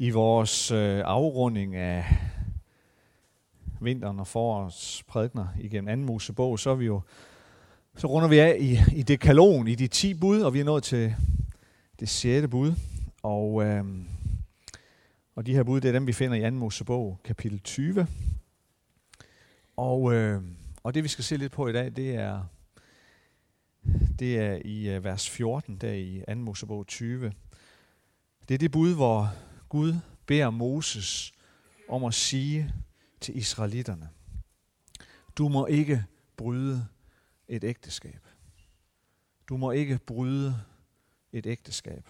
I vores øh, afrunding af vinteren og forårets prædikner igennem anden Mosebog, så er vi jo så runder vi af i, i dekalogen, i de 10 bud, og vi er nået til det sjette bud. Og, øh, og de her bud, det er dem, vi finder i anden Mosebog, kapitel 20. Og, øh, og det, vi skal se lidt på i dag, det er, det er i øh, vers 14, der i anden Mosebog 20. Det er det bud, hvor Gud beder Moses om at sige til israelitterne, du må ikke bryde et ægteskab. Du må ikke bryde et ægteskab.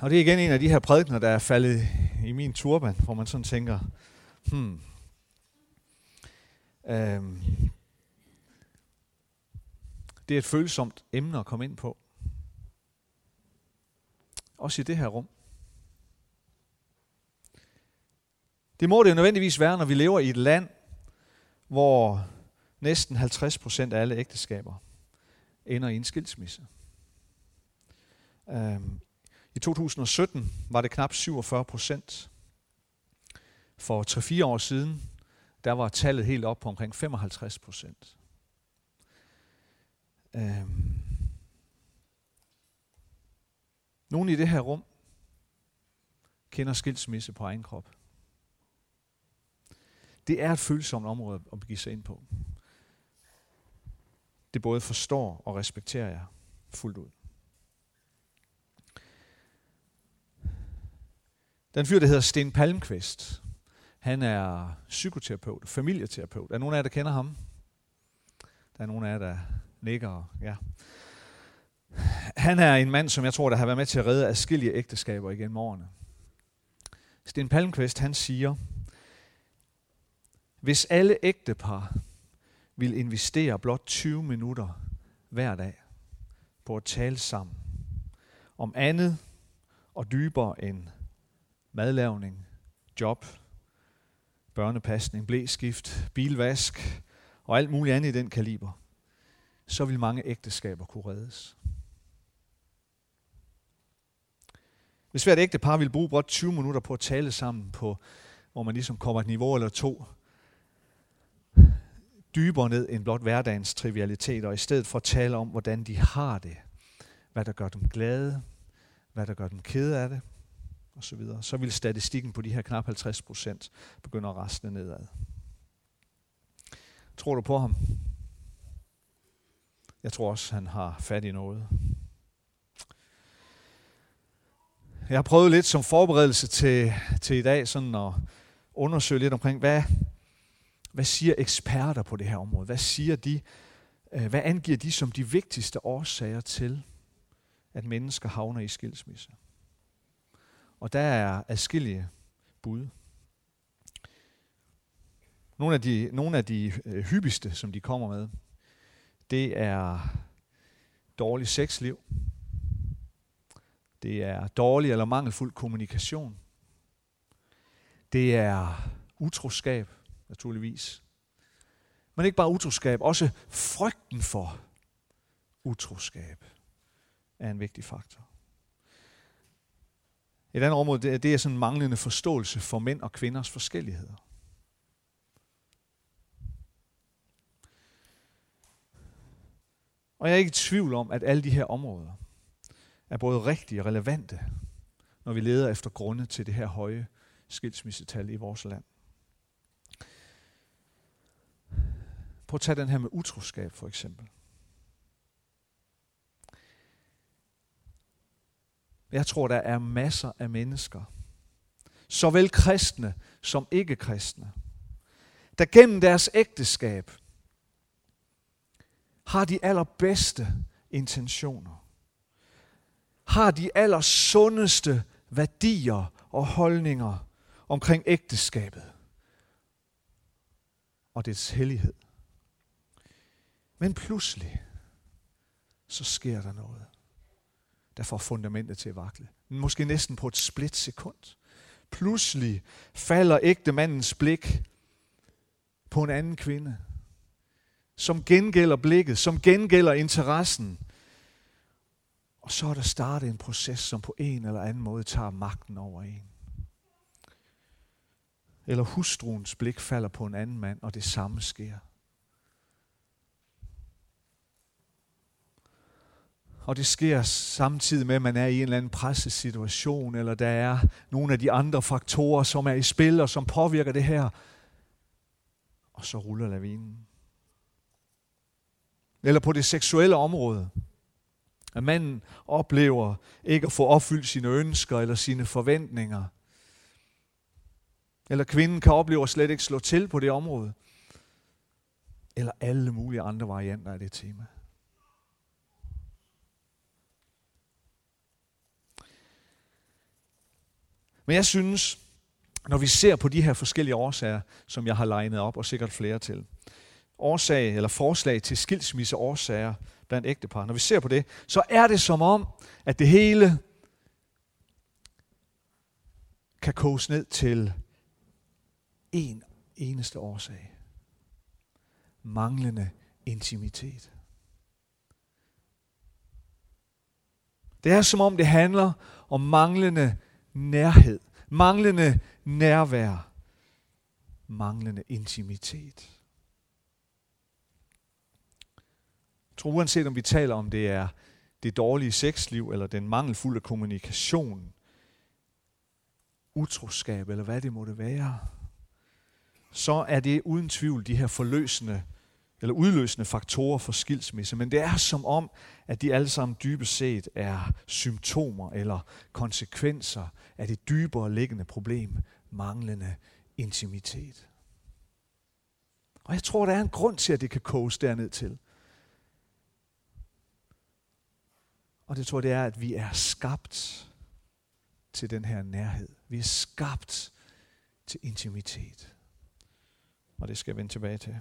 Og det er igen en af de her prædikner, der er faldet i min turban, hvor man sådan tænker, hmm, øhm, det er et følsomt emne at komme ind på. Også i det her rum. Det må det jo nødvendigvis være, når vi lever i et land, hvor næsten 50 procent af alle ægteskaber ender i en skilsmisse. Øhm, I 2017 var det knap 47 procent. For 3-4 år siden, der var tallet helt op på omkring 55 procent. Øhm, nogen i det her rum kender skilsmisse på egen krop. Det er et følsomt område at begive sig ind på. Det både forstår og respekterer jeg fuldt ud. Den fyr, der hedder Sten Palmqvist, han er psykoterapeut, familieterapeut. Er nogen af jer, der kender ham? Der er nogen af jer, der nikker. Ja. Han er en mand, som jeg tror, der har været med til at redde adskillige ægteskaber igennem årene. Sten Palmqvist, han siger, hvis alle ægtepar vil investere blot 20 minutter hver dag på at tale sammen om andet og dybere end madlavning, job, børnepasning, blæskift, bilvask og alt muligt andet i den kaliber, så vil mange ægteskaber kunne reddes. Hvis hvert ægtepar vil bruge blot 20 minutter på at tale sammen på, hvor man ligesom kommer et niveau eller to dybere ned end blot hverdagens trivialiteter, og i stedet for at tale om, hvordan de har det, hvad der gør dem glade, hvad der gør dem kede af det, og så videre, så vil statistikken på de her knap 50 procent begynde at rasne nedad. Tror du på ham? Jeg tror også, han har fat i noget. Jeg har prøvet lidt som forberedelse til, til i dag, sådan at undersøge lidt omkring, hvad, hvad siger eksperter på det her område? Hvad siger de? Øh, hvad angiver de som de vigtigste årsager til, at mennesker havner i skilsmisse? Og der er adskillige bud. Nogle af de, nogle af de øh, hyppigste, som de kommer med, det er dårligt sexliv. Det er dårlig eller mangelfuld kommunikation. Det er utroskab naturligvis. Men ikke bare utroskab, også frygten for utroskab er en vigtig faktor. Et andet område, det er, det sådan manglende forståelse for mænd og kvinders forskelligheder. Og jeg er ikke i tvivl om, at alle de her områder er både rigtige og relevante, når vi leder efter grunde til det her høje skilsmissetal i vores land. Prøv at tage den her med utroskab for eksempel. Jeg tror, der er masser af mennesker, såvel kristne som ikke-kristne, der gennem deres ægteskab har de allerbedste intentioner, har de allersundeste værdier og holdninger omkring ægteskabet og dets hellighed. Men pludselig, så sker der noget, der får fundamentet til at vakle. Måske næsten på et split sekund. Pludselig falder ægte mandens blik på en anden kvinde, som gengælder blikket, som gengælder interessen. Og så er der startet en proces, som på en eller anden måde tager magten over en. Eller hustruens blik falder på en anden mand, og det samme sker. Og det sker samtidig med, at man er i en eller anden pressesituation, eller der er nogle af de andre faktorer, som er i spil, og som påvirker det her. Og så ruller lavinen. Eller på det seksuelle område. At manden oplever ikke at få opfyldt sine ønsker eller sine forventninger. Eller kvinden kan opleve at slet ikke slå til på det område. Eller alle mulige andre varianter af det tema. Men jeg synes, når vi ser på de her forskellige årsager, som jeg har legnet op, og sikkert flere til, årsag eller forslag til skilsmisseårsager blandt ægtepar, når vi ser på det, så er det som om, at det hele kan koges ned til en eneste årsag. Manglende intimitet. Det er som om det handler om manglende nærhed, manglende nærvær, manglende intimitet. Jeg tror uanset om vi taler om det er det dårlige sexliv, eller den mangelfulde kommunikation, utroskab, eller hvad det måtte være, så er det uden tvivl de her forløsende eller udløsende faktorer for skilsmisse, men det er som om, at de alle sammen dybest set er symptomer eller konsekvenser af det dybere liggende problem, manglende intimitet. Og jeg tror, der er en grund til, at det kan koges derned til. Og det tror jeg, det er, at vi er skabt til den her nærhed. Vi er skabt til intimitet. Og det skal jeg vende tilbage til.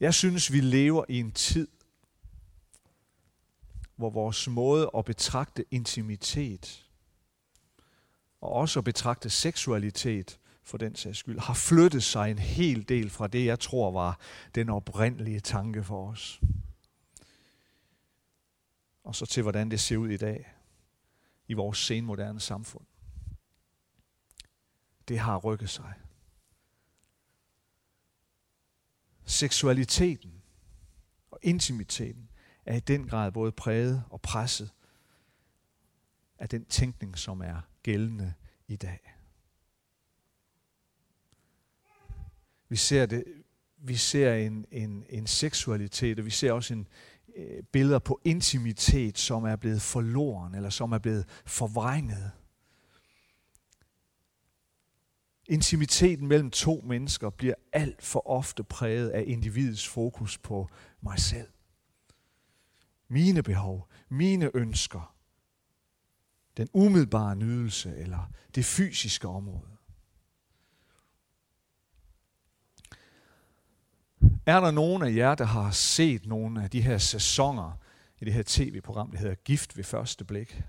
Jeg synes, vi lever i en tid, hvor vores måde at betragte intimitet, og også at betragte seksualitet for den sags skyld, har flyttet sig en hel del fra det, jeg tror var den oprindelige tanke for os. Og så til, hvordan det ser ud i dag i vores senmoderne samfund. Det har rykket sig. seksualiteten og intimiteten er i den grad både præget og presset af den tænkning, som er gældende i dag. Vi ser, det, vi ser en, en, en seksualitet, og vi ser også en, øh, billeder på intimitet, som er blevet forloren, eller som er blevet forvrænget. Intimiteten mellem to mennesker bliver alt for ofte præget af individets fokus på mig selv. Mine behov, mine ønsker, den umiddelbare nydelse eller det fysiske område. Er der nogen af jer, der har set nogle af de her sæsoner i det her tv-program, der hedder Gift ved første blik?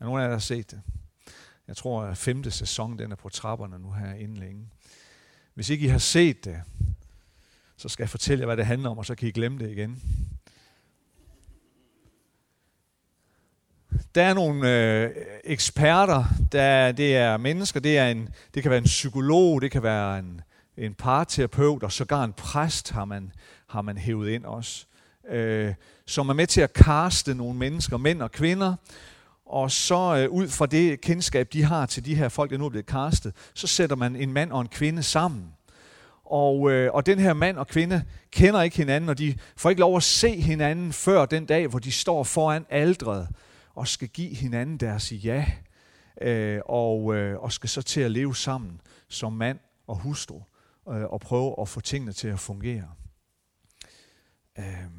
Er nogen af jer, der har set det? Jeg tror, at femte sæson den er på trapperne nu her inden længe. Hvis ikke I har set det, så skal jeg fortælle jer, hvad det handler om, og så kan I glemme det igen. Der er nogle øh, eksperter, der, det er mennesker, det, er en, det kan være en psykolog, det kan være en, en parterapeut, og sågar en præst har man, har man hævet ind også, øh, som er med til at kaste nogle mennesker, mænd og kvinder, og så øh, ud fra det kendskab, de har til de her folk, der nu er blevet kastet, så sætter man en mand og en kvinde sammen. Og, øh, og den her mand og kvinde kender ikke hinanden, og de får ikke lov at se hinanden før den dag, hvor de står foran aldret og skal give hinanden deres ja, øh, og, øh, og skal så til at leve sammen som mand og hustru, øh, og prøve at få tingene til at fungere. Øh.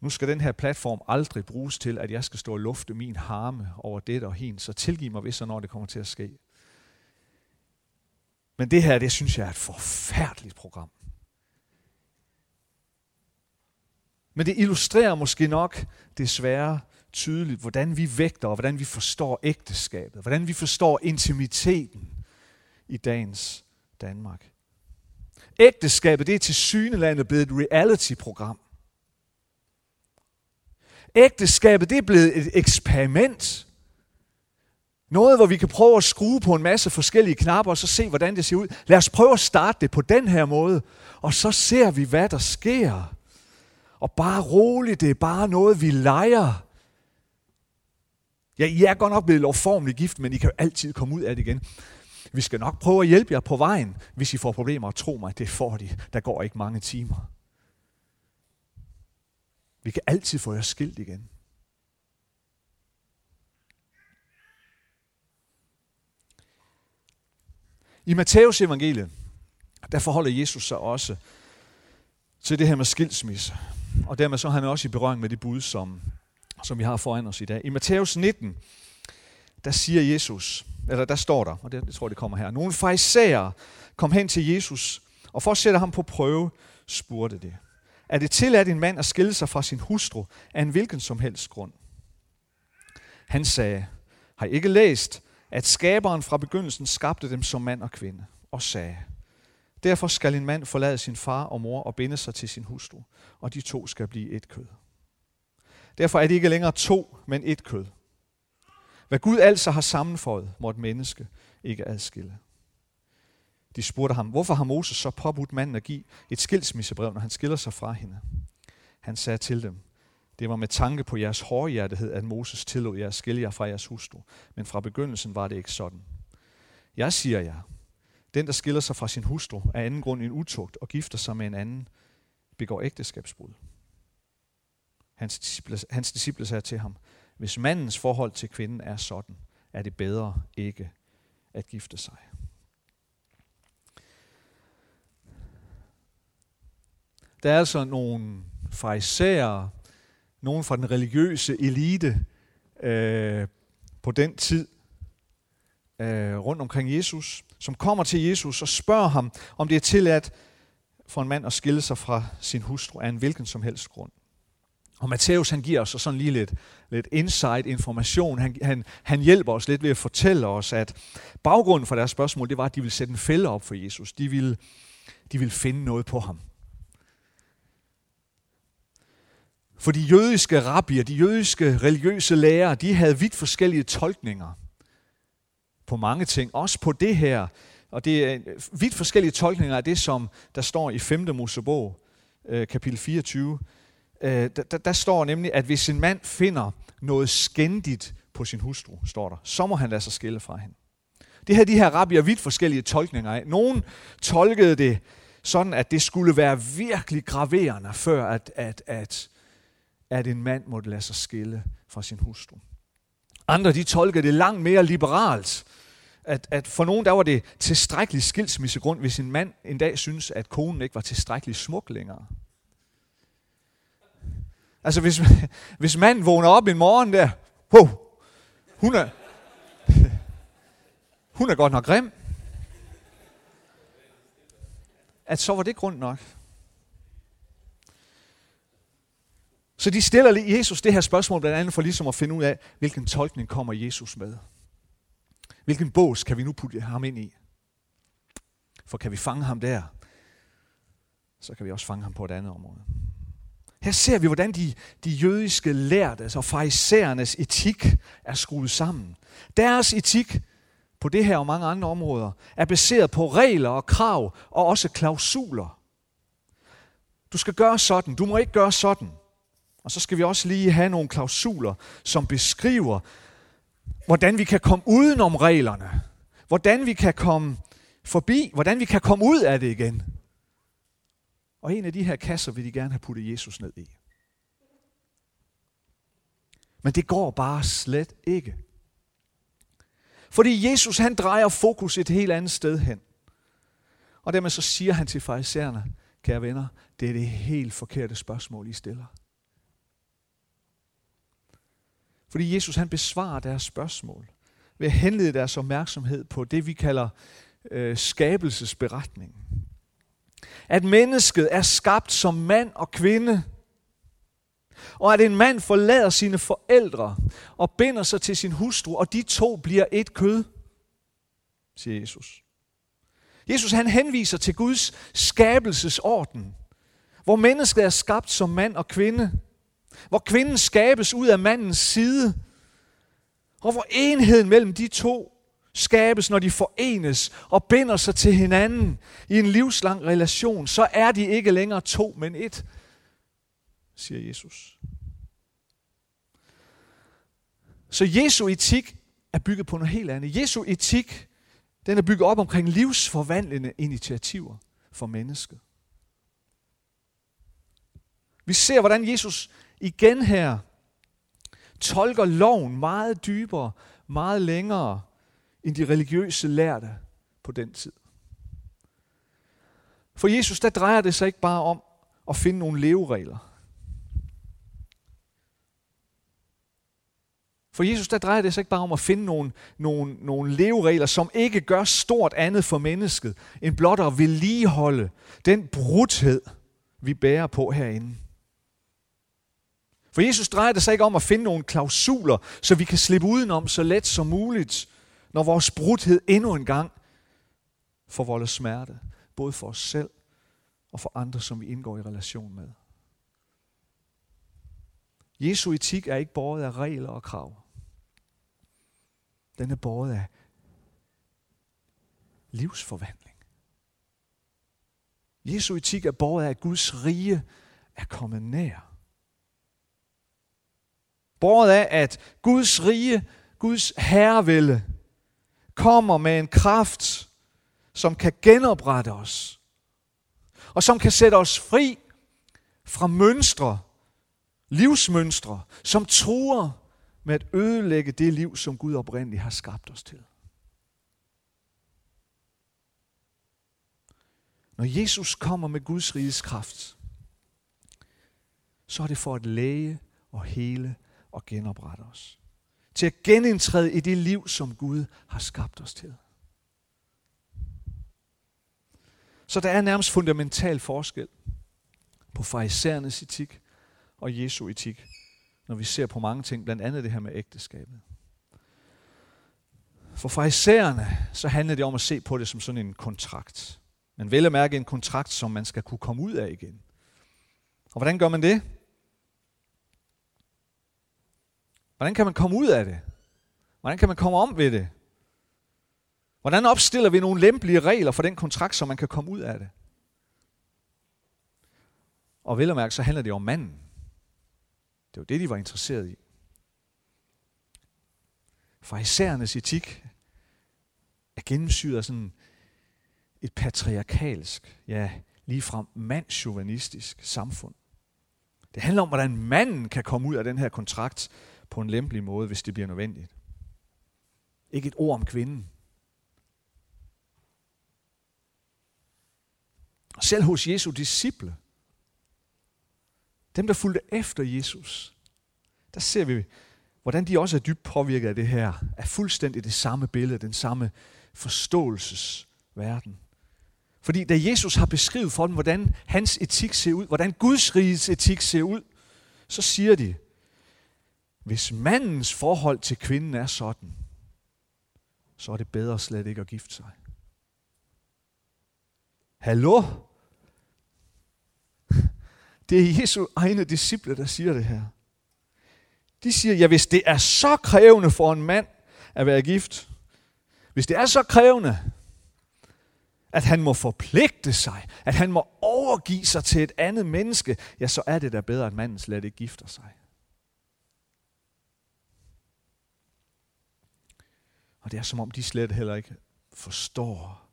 Nu skal den her platform aldrig bruges til, at jeg skal stå og lufte min harme over det og hen, så tilgiv mig, hvis og når det kommer til at ske. Men det her, det synes jeg er et forfærdeligt program. Men det illustrerer måske nok desværre tydeligt, hvordan vi vægter og hvordan vi forstår ægteskabet, hvordan vi forstår intimiteten i dagens Danmark. Ægteskabet det er til synelandet blevet et reality-program. Ægteskabet det er blevet et eksperiment. Noget, hvor vi kan prøve at skrue på en masse forskellige knapper, og så se, hvordan det ser ud. Lad os prøve at starte det på den her måde, og så ser vi, hvad der sker. Og bare roligt, det er bare noget, vi leger. Ja, I er godt nok blevet lovformeligt gift, men I kan jo altid komme ud af det igen. Vi skal nok prøve at hjælpe jer på vejen, hvis I får problemer. Og tro mig, det får de. Der går ikke mange timer. Vi kan altid få jer skilt igen. I Matteus evangeliet, der forholder Jesus sig også til det her med skilsmisse. Og dermed så er han også i berøring med det bud, som, som vi har foran os i dag. I Matthæus 19, der siger Jesus, eller der står der, og det, jeg tror, det kommer her, nogle fejser kom hen til Jesus, og for at sætte ham på prøve, spurgte det. Er det tilladt en mand at skille sig fra sin hustru af en hvilken som helst grund? Han sagde, har I ikke læst, at skaberen fra begyndelsen skabte dem som mand og kvinde, og sagde, Derfor skal en mand forlade sin far og mor og binde sig til sin hustru, og de to skal blive et kød. Derfor er det ikke længere to, men et kød. Hvad Gud altså har sammenføjet, må et menneske ikke adskille. De spurgte ham, hvorfor har Moses så påbudt manden at give et skilsmissebrev, når han skiller sig fra hende? Han sagde til dem, det var med tanke på jeres hårdhjertighed, at Moses tillod jer at skille jer fra jeres hustru. Men fra begyndelsen var det ikke sådan. Jeg siger jer, den, der skiller sig fra sin hustru af anden grund en utugt og gifter sig med en anden, begår ægteskabsbrud. Hans disciple, hans disciple sagde til ham, hvis mandens forhold til kvinden er sådan, er det bedre ikke at gifte sig. Der er altså nogle farisæere, nogen fra den religiøse elite øh, på den tid øh, rundt omkring Jesus, som kommer til Jesus og spørger ham, om det er tilladt for en mand at skille sig fra sin hustru af en hvilken som helst grund. Og Matthæus han giver os sådan lige lidt, lidt insight information. Han, han, han hjælper os lidt ved at fortælle os, at baggrunden for deres spørgsmål, det var, at de ville sætte en fælde op for Jesus. De ville, de ville finde noget på ham. For de jødiske rabbier, de jødiske religiøse lærere, de havde vidt forskellige tolkninger på mange ting. Også på det her. Og det er vidt forskellige tolkninger af det, som der står i 5. Mosebog, øh, kapitel 24. Øh, der, der står nemlig, at hvis en mand finder noget skændigt på sin hustru, står der, så må han lade sig skille fra hende. Det her, de her rabbier vidt forskellige tolkninger af. Nogen tolkede det sådan, at det skulle være virkelig graverende, før at, at, at, at en mand måtte lade sig skille fra sin hustru. Andre de tolkede det langt mere liberalt. At, at for nogen der var det tilstrækkelig skilsmissegrund, hvis en mand en dag synes, at konen ikke var tilstrækkelig smuk længere. Altså hvis, hvis manden vågner op en morgen der, wow, hun er, hun er godt nok grim. At så var det grund nok. Så de stiller Jesus det her spørgsmål blandt andet for ligesom at finde ud af, hvilken tolkning kommer Jesus med. Hvilken bås kan vi nu putte ham ind i? For kan vi fange ham der, så kan vi også fange ham på et andet område. Her ser vi, hvordan de, de jødiske lærte, og farisæernes etik, er skruet sammen. Deres etik på det her og mange andre områder er baseret på regler og krav og også klausuler. Du skal gøre sådan, du må ikke gøre sådan. Og så skal vi også lige have nogle klausuler, som beskriver, hvordan vi kan komme udenom reglerne. Hvordan vi kan komme forbi, hvordan vi kan komme ud af det igen. Og en af de her kasser vil de gerne have puttet Jesus ned i. Men det går bare slet ikke. Fordi Jesus han drejer fokus et helt andet sted hen. Og dermed så siger han til farisæerne, kære venner, det er det helt forkerte spørgsmål, I stiller. Fordi Jesus han besvarer deres spørgsmål ved at henlede deres opmærksomhed på det, vi kalder øh, skabelsesberetningen. At mennesket er skabt som mand og kvinde, og at en mand forlader sine forældre og binder sig til sin hustru, og de to bliver et kød, siger Jesus. Jesus han henviser til Guds skabelsesorden, hvor mennesket er skabt som mand og kvinde, hvor kvinden skabes ud af mandens side, og hvor enheden mellem de to skabes, når de forenes og binder sig til hinanden i en livslang relation, så er de ikke længere to, men et, siger Jesus. Så Jesu etik er bygget på noget helt andet. Jesu etik, den er bygget op omkring livsforvandlende initiativer for mennesket. Vi ser, hvordan Jesus igen her tolker loven meget dybere, meget længere end de religiøse lærte på den tid. For Jesus, der drejer det sig ikke bare om at finde nogle leveregler. For Jesus, der drejer det sig ikke bare om at finde nogle, nogle, nogle leveregler, som ikke gør stort andet for mennesket, end blot at vedligeholde den brudhed, vi bærer på herinde. For Jesus drejer det sig ikke om at finde nogle klausuler, så vi kan slippe udenom så let som muligt, når vores brudhed endnu en gang forvolder smerte, både for os selv og for andre, som vi indgår i relation med. Jesu etik er ikke båret af regler og krav. Den er båret af livsforvandling. Jesu etik er båret af, at Guds rige er kommet nær båret af, at Guds rige, Guds herrevælde, kommer med en kraft, som kan genoprette os, og som kan sætte os fri fra mønstre, livsmønstre, som truer med at ødelægge det liv, som Gud oprindeligt har skabt os til. Når Jesus kommer med Guds riges kraft, så er det for at læge og hele og genoprette os. Til at genindtræde i det liv, som Gud har skabt os til. Så der er nærmest fundamental forskel på farisæernes etik og Jesu etik, når vi ser på mange ting, blandt andet det her med ægteskabet. For farisæerne, så handler det om at se på det som sådan en kontrakt. Men vel at mærke en kontrakt, som man skal kunne komme ud af igen. Og hvordan gør man det? Hvordan kan man komme ud af det? Hvordan kan man komme om ved det? Hvordan opstiller vi nogle lempelige regler for den kontrakt, så man kan komme ud af det? Og vel og mærke, så handler det om manden. Det var det, de var interesseret i. isærnes etik er gennemsyret af sådan et patriarkalsk, ja, ligefrem mandsjuvenistisk samfund. Det handler om, hvordan manden kan komme ud af den her kontrakt, på en lempelig måde, hvis det bliver nødvendigt. Ikke et ord om kvinden. Selv hos Jesu disciple, dem der fulgte efter Jesus, der ser vi, hvordan de også er dybt påvirket af det her, af fuldstændig det samme billede, den samme forståelsesverden. Fordi da Jesus har beskrevet for dem, hvordan hans etik ser ud, hvordan Guds riges etik ser ud, så siger de, hvis mandens forhold til kvinden er sådan, så er det bedre slet ikke at gifte sig. Hallo? Det er Jesu egne disciple, der siger det her. De siger, ja hvis det er så krævende for en mand at være gift, hvis det er så krævende, at han må forpligte sig, at han må overgive sig til et andet menneske, ja så er det da bedre, at manden slet ikke gifter sig. Og det er som om, de slet heller ikke forstår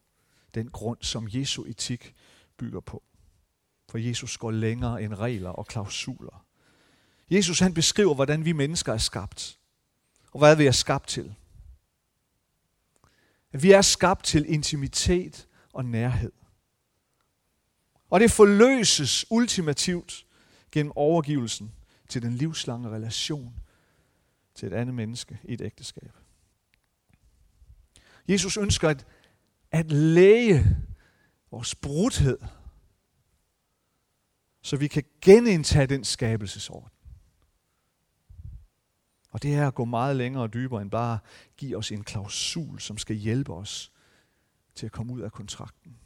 den grund, som Jesu etik bygger på. For Jesus går længere end regler og klausuler. Jesus han beskriver, hvordan vi mennesker er skabt. Og hvad vi er skabt til. Vi er skabt til intimitet og nærhed. Og det forløses ultimativt gennem overgivelsen til den livslange relation til et andet menneske i et ægteskab. Jesus ønsker at, at læge vores brudhed, så vi kan genindtage den skabelsesorden. Og det er at gå meget længere og dybere end bare give os en klausul, som skal hjælpe os til at komme ud af kontrakten.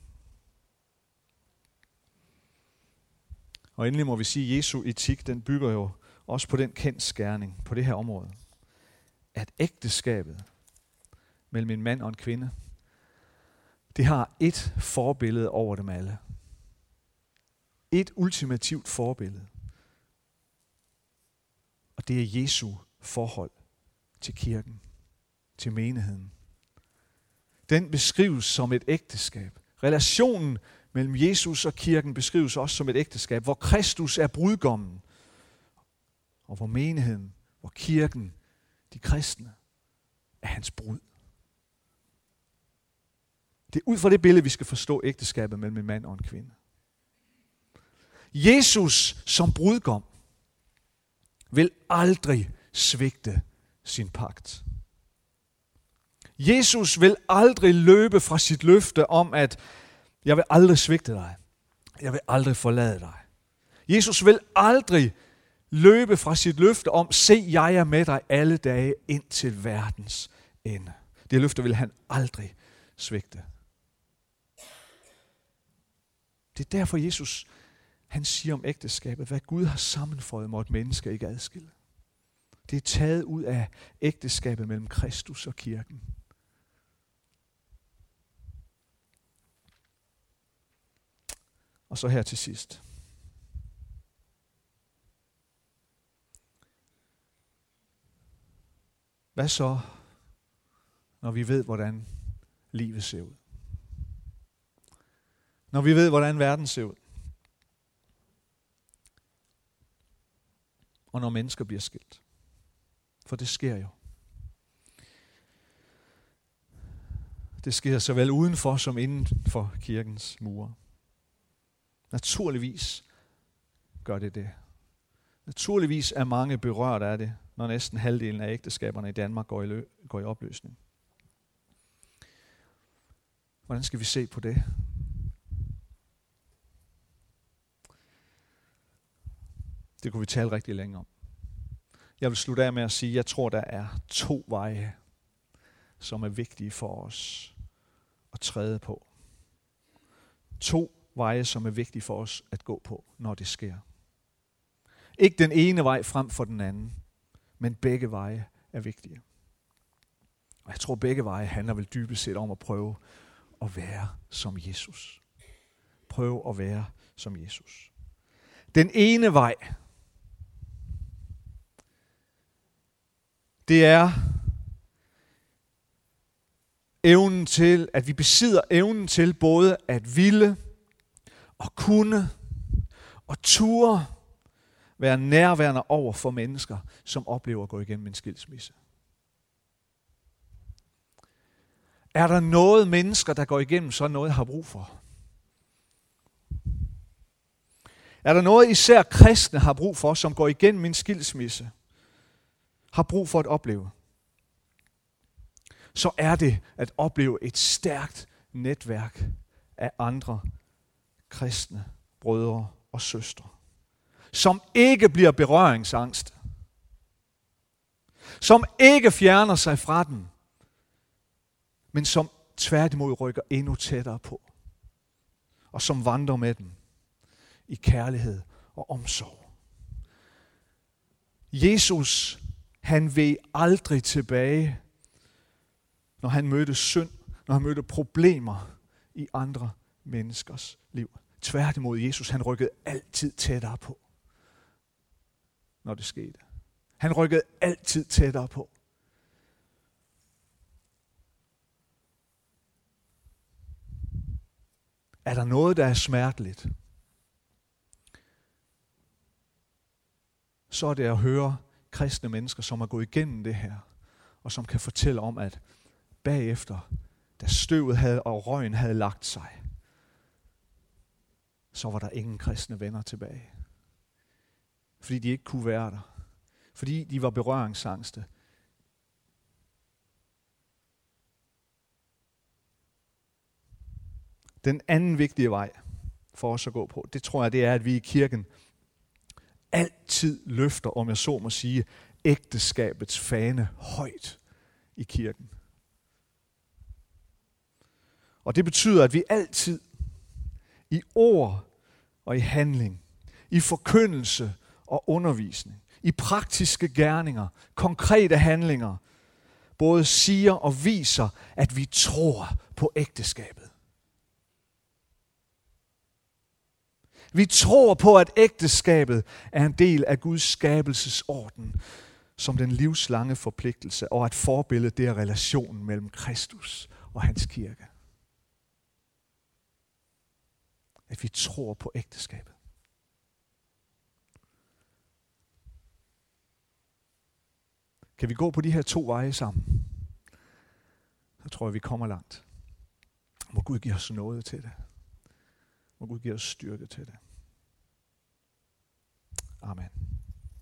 Og endelig må vi sige, at Jesu etik den bygger jo også på den kendskærning på det her område, at ægteskabet mellem en mand og en kvinde, det har et forbillede over dem alle. Et ultimativt forbillede. Og det er Jesu forhold til kirken, til menigheden. Den beskrives som et ægteskab. Relationen mellem Jesus og kirken beskrives også som et ægteskab, hvor Kristus er brudgommen, og hvor menigheden, hvor kirken, de kristne, er hans brud. Det er ud fra det billede, vi skal forstå ægteskabet mellem en mand og en kvinde. Jesus som brudgom vil aldrig svigte sin pagt. Jesus vil aldrig løbe fra sit løfte om, at jeg vil aldrig svigte dig. Jeg vil aldrig forlade dig. Jesus vil aldrig løbe fra sit løfte om, se, jeg er med dig alle dage ind til verdens ende. Det løfte vil han aldrig svigte. Det er derfor, Jesus han siger om ægteskabet, hvad Gud har sammenføjet, måtte mennesker ikke adskille. Det er taget ud af ægteskabet mellem Kristus og kirken. Og så her til sidst. Hvad så, når vi ved, hvordan livet ser ud? Når vi ved, hvordan verden ser ud? Og når mennesker bliver skilt? For det sker jo. Det sker såvel udenfor som inden for kirkens mure. Naturligvis gør det det. Naturligvis er mange berørt af det, når næsten halvdelen af ægteskaberne i Danmark går i, lø- går i opløsning. Hvordan skal vi se på det? Det kunne vi tale rigtig længe om. Jeg vil slutte af med at sige, at jeg tror, der er to veje, som er vigtige for os at træde på. To veje, som er vigtige for os at gå på, når det sker. Ikke den ene vej frem for den anden, men begge veje er vigtige. Og jeg tror, begge veje handler vel dybest set om at prøve at være som Jesus. Prøve at være som Jesus. Den ene vej, det er evnen til, at vi besidder evnen til både at ville og kunne og ture være nærværende over for mennesker, som oplever at gå igennem en skilsmisse. Er der noget mennesker, der går igennem så noget, har brug for? Er der noget især kristne har brug for, som går igennem en skilsmisse? Har brug for at opleve? Så er det at opleve et stærkt netværk af andre kristne brødre og søstre, som ikke bliver berøringsangst, som ikke fjerner sig fra den, men som tværtimod rykker endnu tættere på, og som vandrer med den i kærlighed og omsorg. Jesus, han ved aldrig tilbage, når han mødte synd, når han mødte problemer i andre menneskers liv. Tværtimod, Jesus han rykkede altid tættere på, når det skete. Han rykkede altid tættere på. Er der noget, der er smerteligt, så er det at høre kristne mennesker, som har gået igennem det her, og som kan fortælle om, at bagefter, da støvet havde, og røgen havde lagt sig, så var der ingen kristne venner tilbage. Fordi de ikke kunne være der. Fordi de var berøringsangste. Den anden vigtige vej for os at gå på, det tror jeg, det er, at vi i kirken altid løfter, om jeg så må sige, ægteskabets fane højt i kirken. Og det betyder, at vi altid i ord og i handling, i forkyndelse og undervisning, i praktiske gerninger, konkrete handlinger, både siger og viser, at vi tror på ægteskabet. Vi tror på, at ægteskabet er en del af Guds skabelsesorden som den livslange forpligtelse, og at forbilledet det er relationen mellem Kristus og hans kirke. At vi tror på ægteskabet. Kan vi gå på de her to veje sammen? Så tror jeg, vi kommer langt. Må Gud give os noget til det. Må Gud give os styrke til det. Amen.